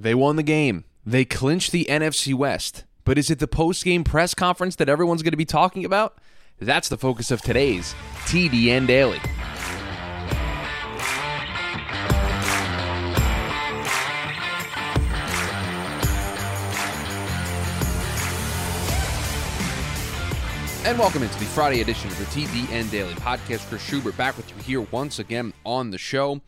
They won the game. They clinched the NFC West. But is it the post game press conference that everyone's going to be talking about? That's the focus of today's TDN Daily. And welcome into the Friday edition of the TDN Daily Podcast. Chris Schubert back with you here once again on the show.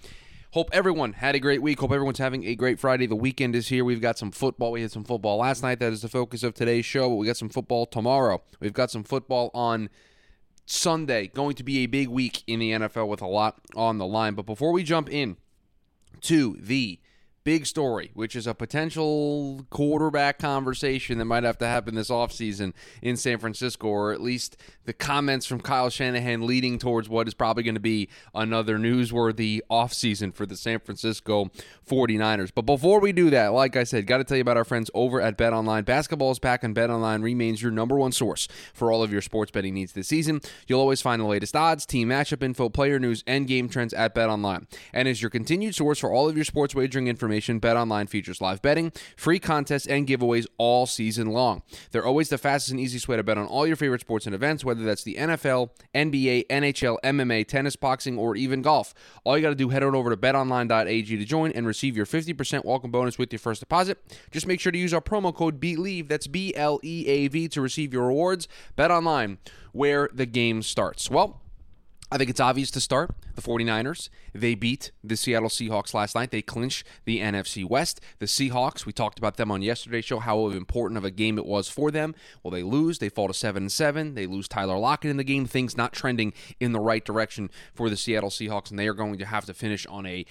Hope everyone had a great week. Hope everyone's having a great Friday. The weekend is here. We've got some football. We had some football last night. That is the focus of today's show. But we got some football tomorrow. We've got some football on Sunday. Going to be a big week in the NFL with a lot on the line. But before we jump in to the big story, which is a potential quarterback conversation that might have to happen this offseason in San Francisco, or at least the comments from Kyle Shanahan leading towards what is probably going to be another newsworthy offseason for the San Francisco 49ers. But before we do that, like I said, got to tell you about our friends over at Bet Online. Basketball is back, and Bet Online remains your number one source for all of your sports betting needs this season. You'll always find the latest odds, team matchup info, player news, and game trends at Bet Online. And as your continued source for all of your sports wagering information, BetOnline features live betting, free contests, and giveaways all season long. They're always the fastest and easiest way to bet on all your favorite sports and events, whether that's the NFL, NBA, NHL, MMA, tennis, boxing, or even golf. All you got to do head on over to betonline.ag to join and receive your 50% welcome bonus with your first deposit. Just make sure to use our promo code BLEAV, that's B L E A V, to receive your rewards. BetOnline, where the game starts. Well, I think it's obvious to start. The 49ers, they beat the Seattle Seahawks last night. They clinched the NFC West. The Seahawks, we talked about them on yesterday's show, how important of a game it was for them. Well, they lose. They fall to 7 and 7. They lose Tyler Lockett in the game. Things not trending in the right direction for the Seattle Seahawks, and they are going to have to finish on a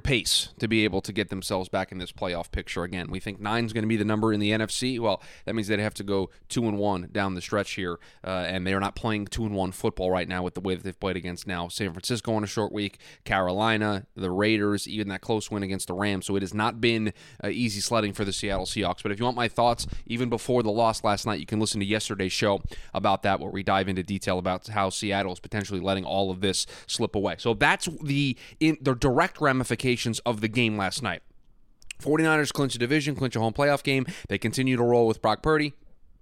pace to be able to get themselves back in this playoff picture again. We think nine's going to be the number in the NFC. Well, that means they'd have to go two and one down the stretch here, uh, and they are not playing two and one football right now with the way that they've played against now San Francisco on a short week, Carolina, the Raiders, even that close win against the Rams. So it has not been uh, easy sledding for the Seattle Seahawks. But if you want my thoughts, even before the loss last night, you can listen to yesterday's show about that, where we dive into detail about how Seattle is potentially letting all of this slip away. So that's the in the direct ramifications of the game last night. 49ers clinch a division, clinch a home playoff game. They continue to roll with Brock Purdy.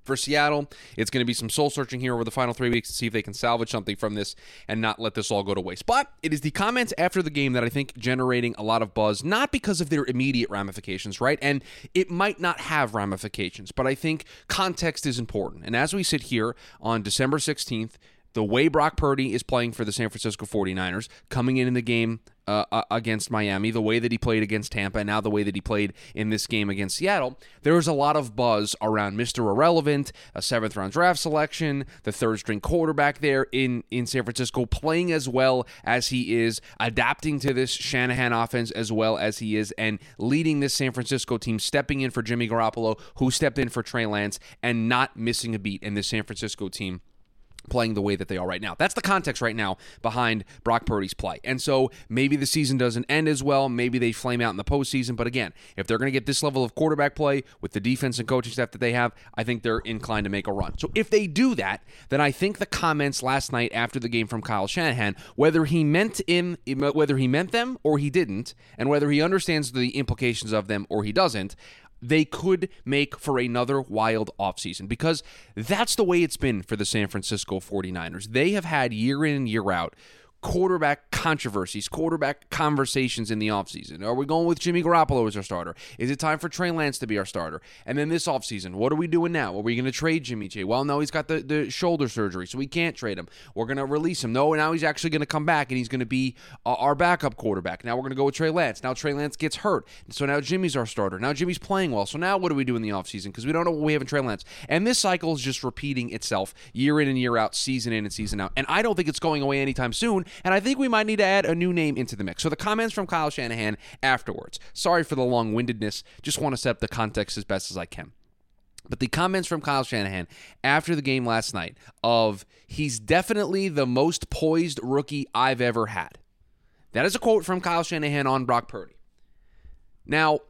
For Seattle, it's going to be some soul searching here over the final three weeks to see if they can salvage something from this and not let this all go to waste. But it is the comments after the game that I think generating a lot of buzz, not because of their immediate ramifications, right? And it might not have ramifications, but I think context is important. And as we sit here on December 16th, the way Brock Purdy is playing for the San Francisco 49ers, coming in in the game uh, against Miami, the way that he played against Tampa, and now the way that he played in this game against Seattle, there was a lot of buzz around Mr. Irrelevant, a seventh round draft selection, the third string quarterback there in, in San Francisco, playing as well as he is, adapting to this Shanahan offense as well as he is, and leading this San Francisco team, stepping in for Jimmy Garoppolo, who stepped in for Trey Lance, and not missing a beat in this San Francisco team playing the way that they are right now. That's the context right now behind Brock Purdy's play. And so maybe the season doesn't end as well. Maybe they flame out in the postseason. But again, if they're going to get this level of quarterback play with the defense and coaching staff that they have, I think they're inclined to make a run. So if they do that, then I think the comments last night after the game from Kyle Shanahan, whether he meant in whether he meant them or he didn't, and whether he understands the implications of them or he doesn't, they could make for another wild offseason because that's the way it's been for the San Francisco 49ers. They have had year in and year out quarterback controversies, quarterback conversations in the offseason. Are we going with Jimmy Garoppolo as our starter? Is it time for Trey Lance to be our starter? And then this offseason, what are we doing now? Are we going to trade Jimmy G? Well, no, he's got the, the shoulder surgery, so we can't trade him. We're going to release him. No, now he's actually going to come back and he's going to be uh, our backup quarterback. Now we're going to go with Trey Lance. Now Trey Lance gets hurt. So now Jimmy's our starter. Now Jimmy's playing well. So now what do we do in the offseason? Because we don't know what we have in Trey Lance. And this cycle is just repeating itself year in and year out, season in and season out. And I don't think it's going away anytime soon. And I think we might need to add a new name into the mix. So the comments from Kyle Shanahan afterwards. Sorry for the long windedness. Just want to set up the context as best as I can. But the comments from Kyle Shanahan after the game last night of he's definitely the most poised rookie I've ever had. That is a quote from Kyle Shanahan on Brock Purdy. Now,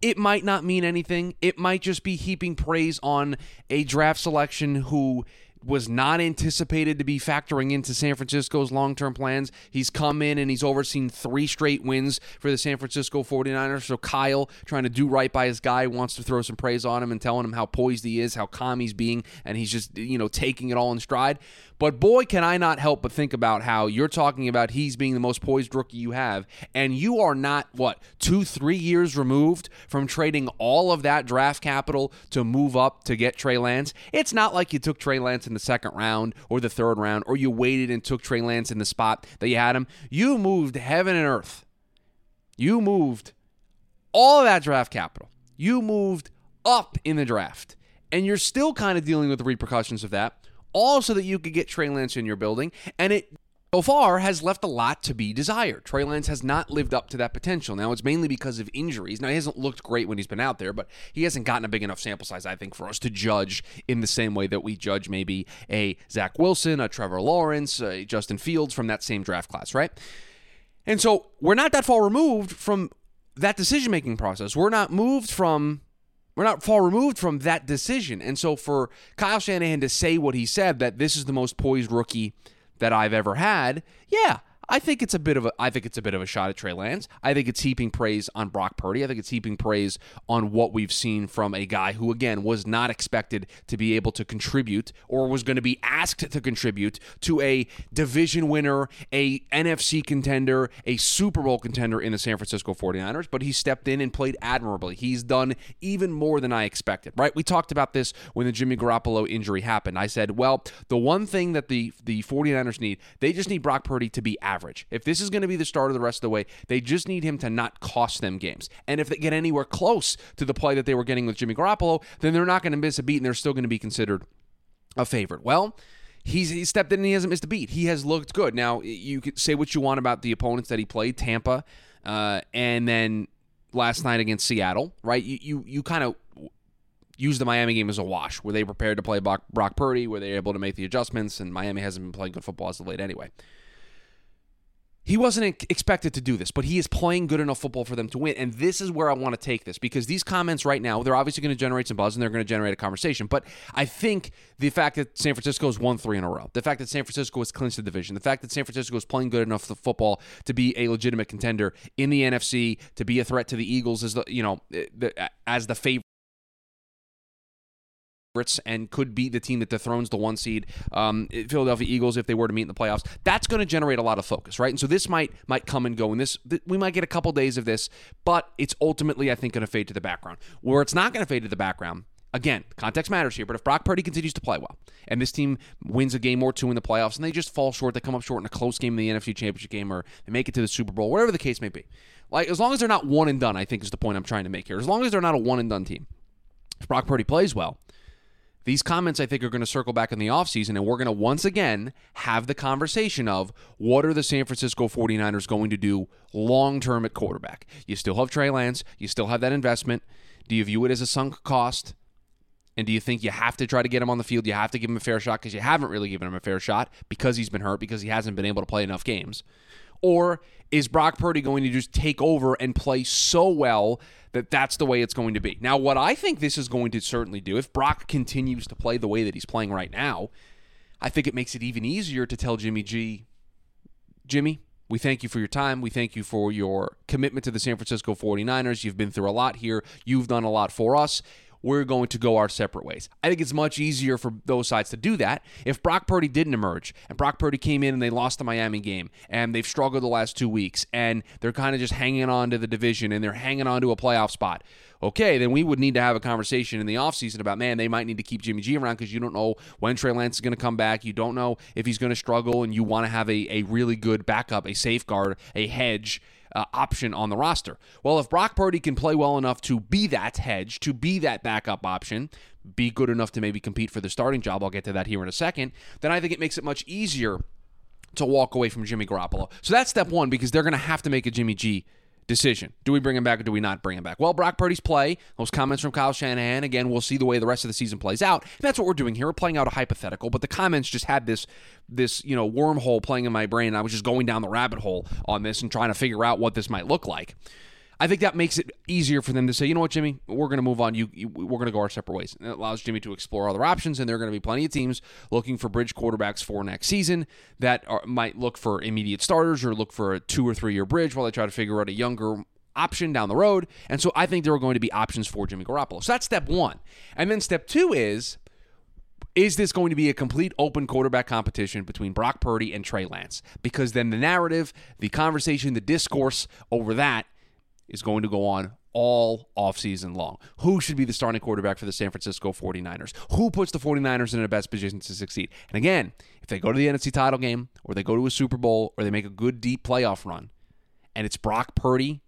it might not mean anything. It might just be heaping praise on a draft selection who was not anticipated to be factoring into San Francisco's long term plans. He's come in and he's overseen three straight wins for the San Francisco 49ers. So Kyle, trying to do right by his guy, wants to throw some praise on him and telling him how poised he is, how calm he's being, and he's just, you know, taking it all in stride. But boy, can I not help but think about how you're talking about he's being the most poised rookie you have, and you are not, what, two, three years removed from trading all of that draft capital to move up to get Trey Lance. It's not like you took Trey Lance in the second round or the third round, or you waited and took Trey Lance in the spot that you had him. You moved heaven and earth. You moved all of that draft capital. You moved up in the draft. And you're still kind of dealing with the repercussions of that all so that you could get Trey Lance in your building. And it so far has left a lot to be desired. Trey Lance has not lived up to that potential. Now, it's mainly because of injuries. Now, he hasn't looked great when he's been out there, but he hasn't gotten a big enough sample size, I think, for us to judge in the same way that we judge maybe a Zach Wilson, a Trevor Lawrence, a Justin Fields from that same draft class, right? And so we're not that far removed from that decision making process. We're not moved from we're not far removed from that decision. And so for Kyle Shanahan to say what he said, that this is the most poised rookie that I've ever had, yeah, I think it's a bit of a I think it's a bit of a shot at Trey Lance. I think it's heaping praise on Brock Purdy. I think it's heaping praise on what we've seen from a guy who again was not expected to be able to contribute or was going to be asked to contribute to a division winner, a NFC contender, a Super Bowl contender in the San Francisco 49ers, but he stepped in and played admirably. He's done even more than I expected, right? We talked about this when the Jimmy Garoppolo injury happened. I said, "Well, the one thing that the the 49ers need, they just need Brock Purdy to be average. If this is going to be the start of the rest of the way, they just need him to not cost them games. And if they get anywhere close to the play that they were getting with Jimmy Garoppolo, then they're not going to miss a beat and they're still going to be considered a favorite. Well, he's he stepped in and he hasn't missed a beat. He has looked good. Now, you could say what you want about the opponents that he played, Tampa, uh, and then last night against Seattle, right? You you, you kind of use the Miami game as a wash. Were they prepared to play Brock, Brock Purdy? Were they able to make the adjustments? And Miami hasn't been playing good football as of late anyway. He wasn't expected to do this, but he is playing good enough football for them to win. And this is where I want to take this because these comments right now, they're obviously going to generate some buzz and they're going to generate a conversation. But I think the fact that San Francisco has won three in a row, the fact that San Francisco has clinched the division, the fact that San Francisco is playing good enough football to be a legitimate contender in the NFC, to be a threat to the Eagles as the you know eh, as the favorite and could beat the team that dethrones the one seed um, Philadelphia Eagles if they were to meet in the playoffs. That's going to generate a lot of focus, right? And so this might might come and go, and this th- we might get a couple days of this, but it's ultimately I think going to fade to the background. Where it's not going to fade to the background. Again, context matters here, but if Brock Purdy continues to play well and this team wins a game or two in the playoffs and they just fall short, they come up short in a close game in the NFC Championship game or they make it to the Super Bowl, whatever the case may be. Like as long as they're not one and done, I think is the point I'm trying to make here. As long as they're not a one and done team. If Brock Purdy plays well, these comments, I think, are going to circle back in the offseason, and we're going to once again have the conversation of what are the San Francisco 49ers going to do long term at quarterback? You still have Trey Lance, you still have that investment. Do you view it as a sunk cost? And do you think you have to try to get him on the field? You have to give him a fair shot because you haven't really given him a fair shot because he's been hurt, because he hasn't been able to play enough games? Or is Brock Purdy going to just take over and play so well that that's the way it's going to be. Now, what I think this is going to certainly do, if Brock continues to play the way that he's playing right now, I think it makes it even easier to tell Jimmy G, Jimmy, we thank you for your time. We thank you for your commitment to the San Francisco 49ers. You've been through a lot here. You've done a lot for us we're going to go our separate ways. I think it's much easier for those sides to do that. If Brock Purdy didn't emerge and Brock Purdy came in and they lost the Miami game and they've struggled the last two weeks and they're kind of just hanging on to the division and they're hanging on to a playoff spot, okay, then we would need to have a conversation in the offseason about, man, they might need to keep Jimmy G around because you don't know when Trey Lance is going to come back. You don't know if he's going to struggle and you want to have a, a really good backup, a safeguard, a hedge uh, option on the roster. Well, if Brock Purdy can play well enough to be that hedge, to be that backup option, be good enough to maybe compete for the starting job, I'll get to that here in a second, then I think it makes it much easier to walk away from Jimmy Garoppolo. So that's step one because they're going to have to make a Jimmy G decision. Do we bring him back or do we not bring him back? Well, Brock Purdy's play, those comments from Kyle Shanahan, again, we'll see the way the rest of the season plays out. And that's what we're doing here. We're playing out a hypothetical, but the comments just had this this, you know, wormhole playing in my brain. I was just going down the rabbit hole on this and trying to figure out what this might look like. I think that makes it easier for them to say, you know what, Jimmy, we're going to move on. You, you we're going to go our separate ways. And it allows Jimmy to explore other options, and there are going to be plenty of teams looking for bridge quarterbacks for next season that are, might look for immediate starters or look for a two or three year bridge while they try to figure out a younger option down the road. And so I think there are going to be options for Jimmy Garoppolo. So that's step one. And then step two is is this going to be a complete open quarterback competition between Brock Purdy and Trey Lance? Because then the narrative, the conversation, the discourse over that is going to go on all offseason long. Who should be the starting quarterback for the San Francisco 49ers? Who puts the 49ers in the best position to succeed? And again, if they go to the NFC title game or they go to a Super Bowl or they make a good deep playoff run and it's Brock Purdy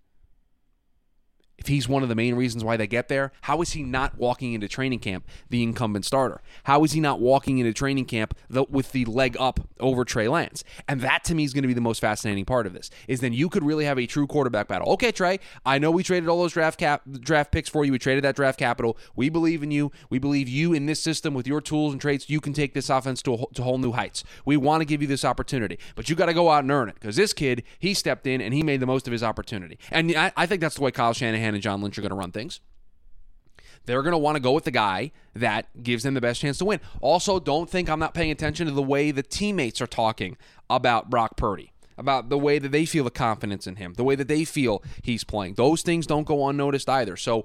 if he's one of the main reasons why they get there, how is he not walking into training camp the incumbent starter? How is he not walking into training camp the, with the leg up over Trey Lance? And that to me is going to be the most fascinating part of this. Is then you could really have a true quarterback battle. Okay, Trey, I know we traded all those draft cap draft picks for you. We traded that draft capital. We believe in you. We believe you in this system with your tools and traits. You can take this offense to a, to whole new heights. We want to give you this opportunity, but you got to go out and earn it because this kid he stepped in and he made the most of his opportunity. And I, I think that's the way Kyle Shanahan and John Lynch are going to run things. They're going to want to go with the guy that gives them the best chance to win. Also, don't think I'm not paying attention to the way the teammates are talking about Brock Purdy about the way that they feel the confidence in him, the way that they feel he's playing. Those things don't go unnoticed either. So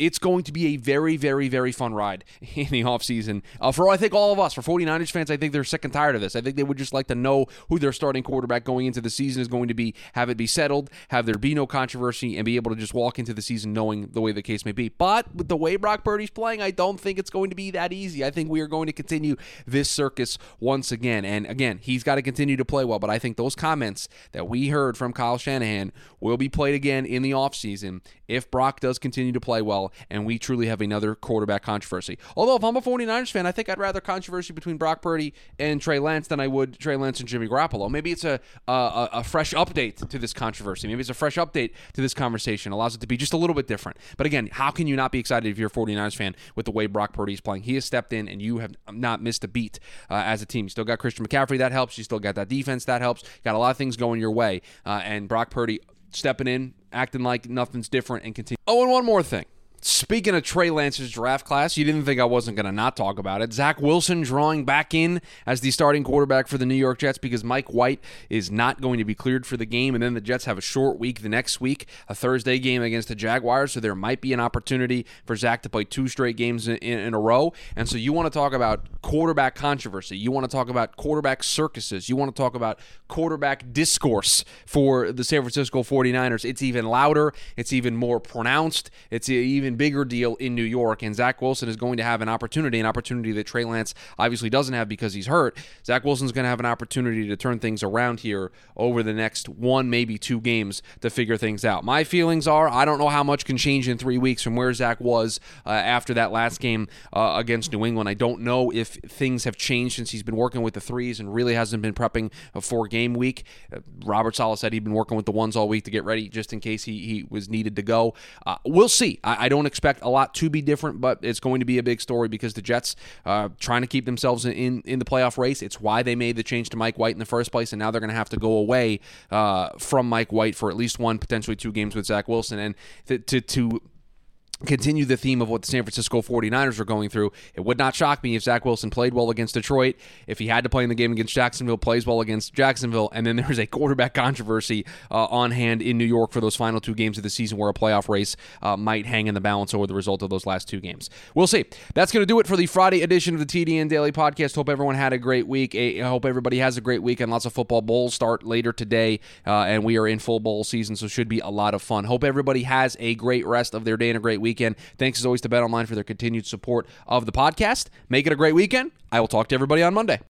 it's going to be a very, very, very fun ride in the offseason. Uh, for I think all of us, for 49ers fans, I think they're sick and tired of this. I think they would just like to know who their starting quarterback going into the season is going to be, have it be settled, have there be no controversy, and be able to just walk into the season knowing the way the case may be. But with the way Brock Purdy's playing, I don't think it's going to be that easy. I think we are going to continue this circus once again. And again, he's got to continue to play well. But I think those comments that we heard from Kyle Shanahan will be played again in the offseason if Brock does continue to play well and we truly have another quarterback controversy. Although, if I'm a 49ers fan, I think I'd rather controversy between Brock Purdy and Trey Lance than I would Trey Lance and Jimmy Garoppolo. Maybe it's a, a, a fresh update to this controversy. Maybe it's a fresh update to this conversation. Allows it to be just a little bit different. But again, how can you not be excited if you're a 49ers fan with the way Brock Purdy is playing? He has stepped in and you have not missed a beat uh, as a team. You still got Christian McCaffrey, that helps. You still got that defense, that helps. Got a lot of things going your way. Uh, and Brock Purdy stepping in, acting like nothing's different, and continue. Oh, and one more thing. Speaking of Trey Lance's draft class, you didn't think I wasn't going to not talk about it. Zach Wilson drawing back in as the starting quarterback for the New York Jets because Mike White is not going to be cleared for the game. And then the Jets have a short week the next week, a Thursday game against the Jaguars. So there might be an opportunity for Zach to play two straight games in, in, a row. And so you want to talk about quarterback controversy. You want to talk about quarterback circuses. You want to talk about quarterback discourse for the San Francisco 49ers. It's even louder, it's even more pronounced, it's even even bigger deal in New York, and Zach Wilson is going to have an opportunity, an opportunity that Trey Lance obviously doesn't have because he's hurt. Zach Wilson's going to have an opportunity to turn things around here over the next one, maybe two games to figure things out. My feelings are I don't know how much can change in three weeks from where Zach was uh, after that last game uh, against New England. I don't know if things have changed since he's been working with the threes and really hasn't been prepping for game week. Uh, Robert Saleh said he'd been working with the ones all week to get ready just in case he, he was needed to go. Uh, we'll see. I, I don't don't expect a lot to be different, but it's going to be a big story because the Jets uh, trying to keep themselves in, in the playoff race. It's why they made the change to Mike White in the first place, and now they're going to have to go away uh, from Mike White for at least one, potentially two games with Zach Wilson, and th- to to continue the theme of what the San Francisco 49ers are going through. It would not shock me if Zach Wilson played well against Detroit, if he had to play in the game against Jacksonville, plays well against Jacksonville, and then there's a quarterback controversy uh, on hand in New York for those final two games of the season where a playoff race uh, might hang in the balance over the result of those last two games. We'll see. That's going to do it for the Friday edition of the TDN Daily Podcast. Hope everyone had a great week. I hope everybody has a great weekend. Lots of football bowls start later today, uh, and we are in full bowl season, so should be a lot of fun. Hope everybody has a great rest of their day and a great week weekend. Thanks as always to Bet Online for their continued support of the podcast. Make it a great weekend. I will talk to everybody on Monday.